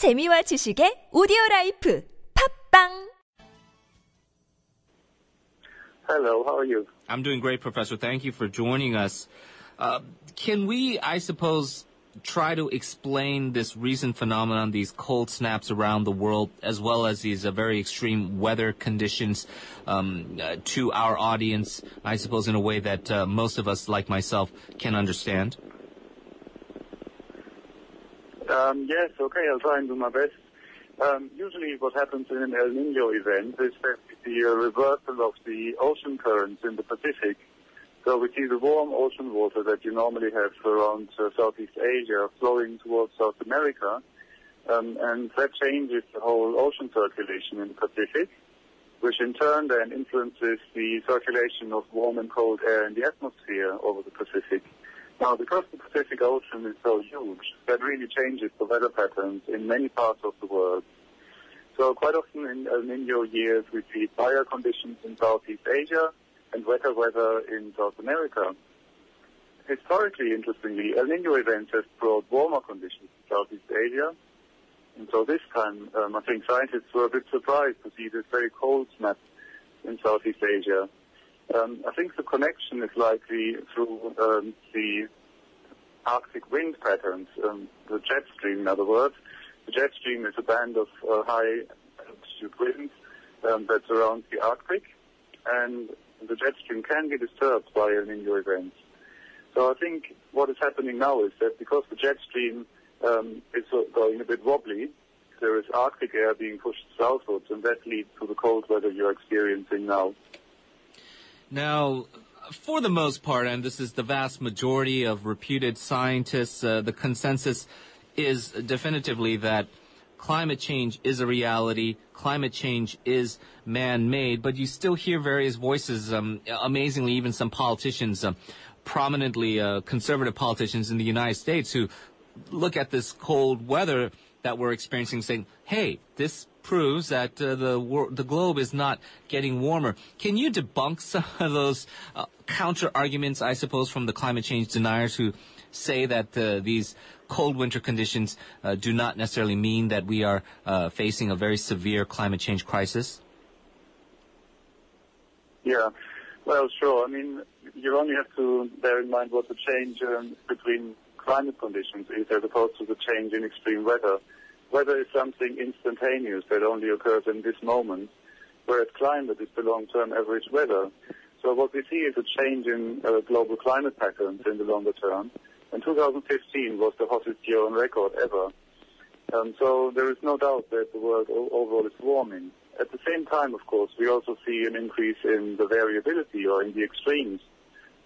재미와 지식의 오디오 라이프 팝빵 Hello, how are you? I'm doing great, Professor. Thank you for joining us. Uh, can we, I suppose, try to explain this recent phenomenon, these cold snaps around the world, as well as these uh, very extreme weather conditions, um, uh, to our audience, I suppose, in a way that uh, most of us, like myself, can understand? Um, yes, okay, I'll try and do my best. Um, usually what happens in an El Nino event is that the a reversal of the ocean currents in the Pacific. So we see the warm ocean water that you normally have around uh, Southeast Asia flowing towards South America. Um, and that changes the whole ocean circulation in the Pacific, which in turn then influences the circulation of warm and cold air in the atmosphere over the Pacific. Now, because the Pacific Ocean is so huge, that really changes the weather patterns in many parts of the world. So quite often in El Nino years, we see drier conditions in Southeast Asia and wetter weather in South America. Historically, interestingly, El Nino events have brought warmer conditions in Southeast Asia. And so this time, um, I think scientists were a bit surprised to see this very cold snap in Southeast Asia. Um, I think the connection is likely through um, the Arctic wind patterns, um, the jet stream, in other words. The jet stream is a band of uh, high altitude winds um, that surrounds the Arctic, and the jet stream can be disturbed by El Nino events. So I think what is happening now is that because the jet stream um, is going a bit wobbly, there is Arctic air being pushed southwards, and that leads to the cold weather you're experiencing now. Now, for the most part, and this is the vast majority of reputed scientists, uh, the consensus is definitively that climate change is a reality. Climate change is man-made, but you still hear various voices. Um, amazingly, even some politicians, um, prominently uh, conservative politicians in the United States, who look at this cold weather that we're experiencing, saying, "Hey, this proves that uh, the wor- the globe is not getting warmer." Can you debunk some of those uh, counter arguments, I suppose, from the climate change deniers who say that uh, these cold winter conditions uh, do not necessarily mean that we are uh, facing a very severe climate change crisis? Yeah, well, sure. I mean, you only have to bear in mind what the change um, between climate conditions is as opposed to the change in extreme weather. Weather is something instantaneous that only occurs in this moment, whereas climate is the long-term average weather. So what we see is a change in uh, global climate patterns in the longer term. And 2015 was the hottest year on record ever. Um, so there is no doubt that the world overall is warming. At the same time, of course, we also see an increase in the variability or in the extremes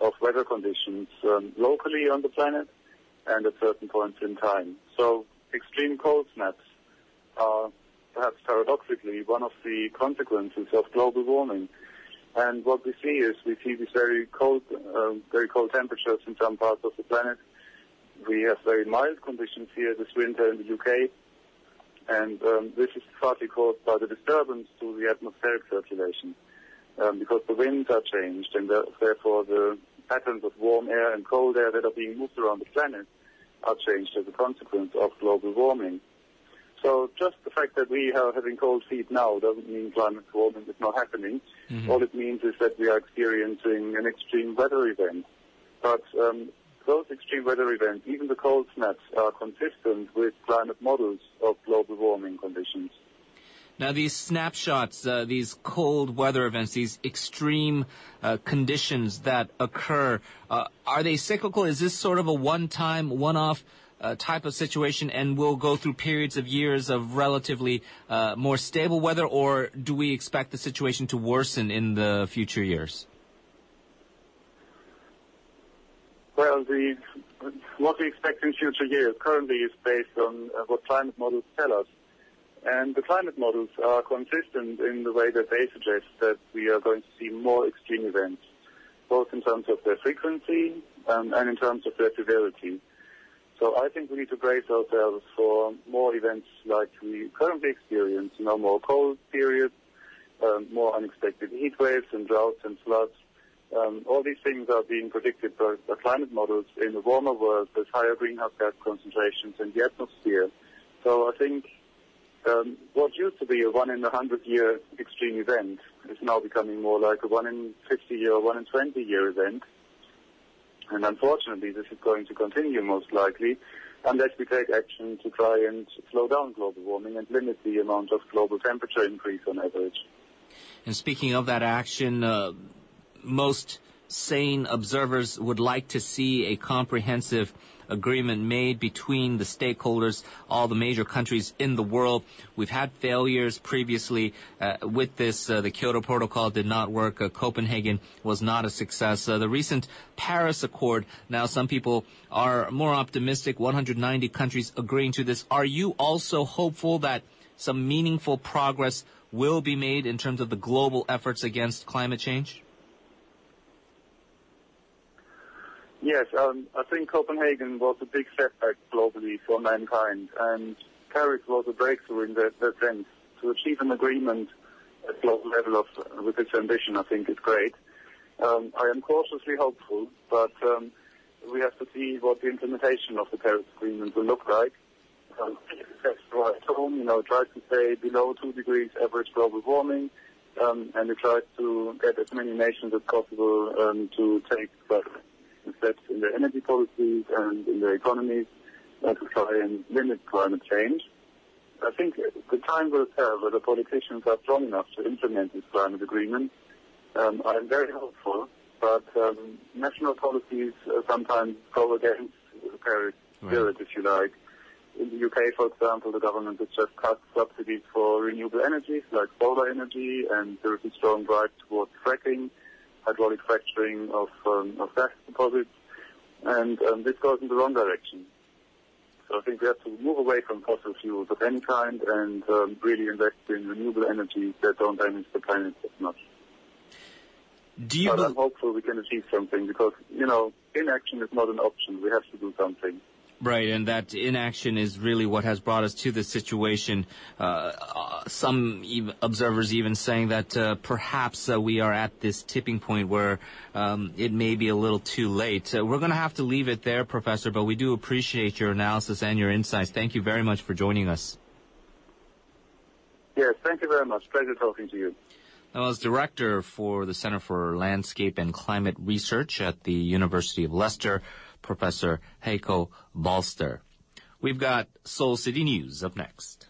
of weather conditions um, locally on the planet and at certain points in time. So extreme cold snaps are perhaps paradoxically one of the consequences of global warming. And what we see is we see these very cold, uh, very cold temperatures in some parts of the planet. We have very mild conditions here this winter in the UK, and um, this is partly caused by the disturbance to the atmospheric circulation, um, because the winds are changed, and the, therefore the patterns of warm air and cold air that are being moved around the planet are changed as a consequence of global warming. So just the fact that we are having cold feet now doesn't mean climate warming is not happening. Mm-hmm. All it means is that we are experiencing an extreme weather event. But um, those extreme weather events, even the cold snaps, are consistent with climate models of global warming conditions. Now, these snapshots, uh, these cold weather events, these extreme uh, conditions that occur, uh, are they cyclical? Is this sort of a one-time, one-off uh, type of situation, and we'll go through periods of years of relatively uh, more stable weather, or do we expect the situation to worsen in the future years? Well, the, what we expect in future years currently is based on uh, what climate models tell us. And the climate models are consistent in the way that they suggest that we are going to see more extreme events, both in terms of their frequency um, and in terms of their severity. So I think we need to brace ourselves for more events like we currently experience, you know, more cold periods, um, more unexpected heat waves and droughts and floods. Um, all these things are being predicted by, by climate models in a warmer world with higher greenhouse gas concentrations in the atmosphere. So I think um, what used to be a one in a hundred year extreme event is now becoming more like a one in 50 year or one in 20 year event. And unfortunately, this is going to continue most likely unless we take action to try and slow down global warming and limit the amount of global temperature increase on average. And speaking of that action, uh, most sane observers would like to see a comprehensive agreement made between the stakeholders, all the major countries in the world. We've had failures previously uh, with this. Uh, the Kyoto Protocol did not work. Uh, Copenhagen was not a success. Uh, the recent Paris Accord, now some people are more optimistic, 190 countries agreeing to this. Are you also hopeful that some meaningful progress will be made in terms of the global efforts against climate change? Yes, um, I think Copenhagen was a big setback globally for mankind, and Paris was a breakthrough in that, that sense. To achieve an agreement at global level of, with its ambition, I think is great. Um, I am cautiously hopeful, but um, we have to see what the implementation of the Paris Agreement will look like. Um, home, you know, tries to stay below two degrees average global warming, um, and it tries to get as many nations as possible um, to take steps in their energy policies and in their economies uh, to try and limit climate change. I think the time will tell whether politicians are strong enough to implement this climate agreement. Um, I'm very hopeful, but um, national policies uh, sometimes go against the Paris spirit, if you like. In the UK, for example, the government has just cut subsidies for renewable energies like solar energy, and there is a strong drive towards fracking hydraulic fracturing of, um, of gas deposits, and um, this goes in the wrong direction. So I think we have to move away from fossil fuels of any kind and um, really invest in renewable energies that don't damage the planet as much. Do you but I'm hopeful we can achieve something because, you know, inaction is not an option. We have to do something. Right, and that inaction is really what has brought us to this situation. Uh, uh, some ev- observers even saying that uh, perhaps uh, we are at this tipping point where um, it may be a little too late. Uh, we're going to have to leave it there, Professor, but we do appreciate your analysis and your insights. Thank you very much for joining us. Yes, thank you very much. Pleasure talking to you. I was director for the Center for Landscape and Climate Research at the University of Leicester. Professor Heiko Balzter. We've got Seoul City News up next.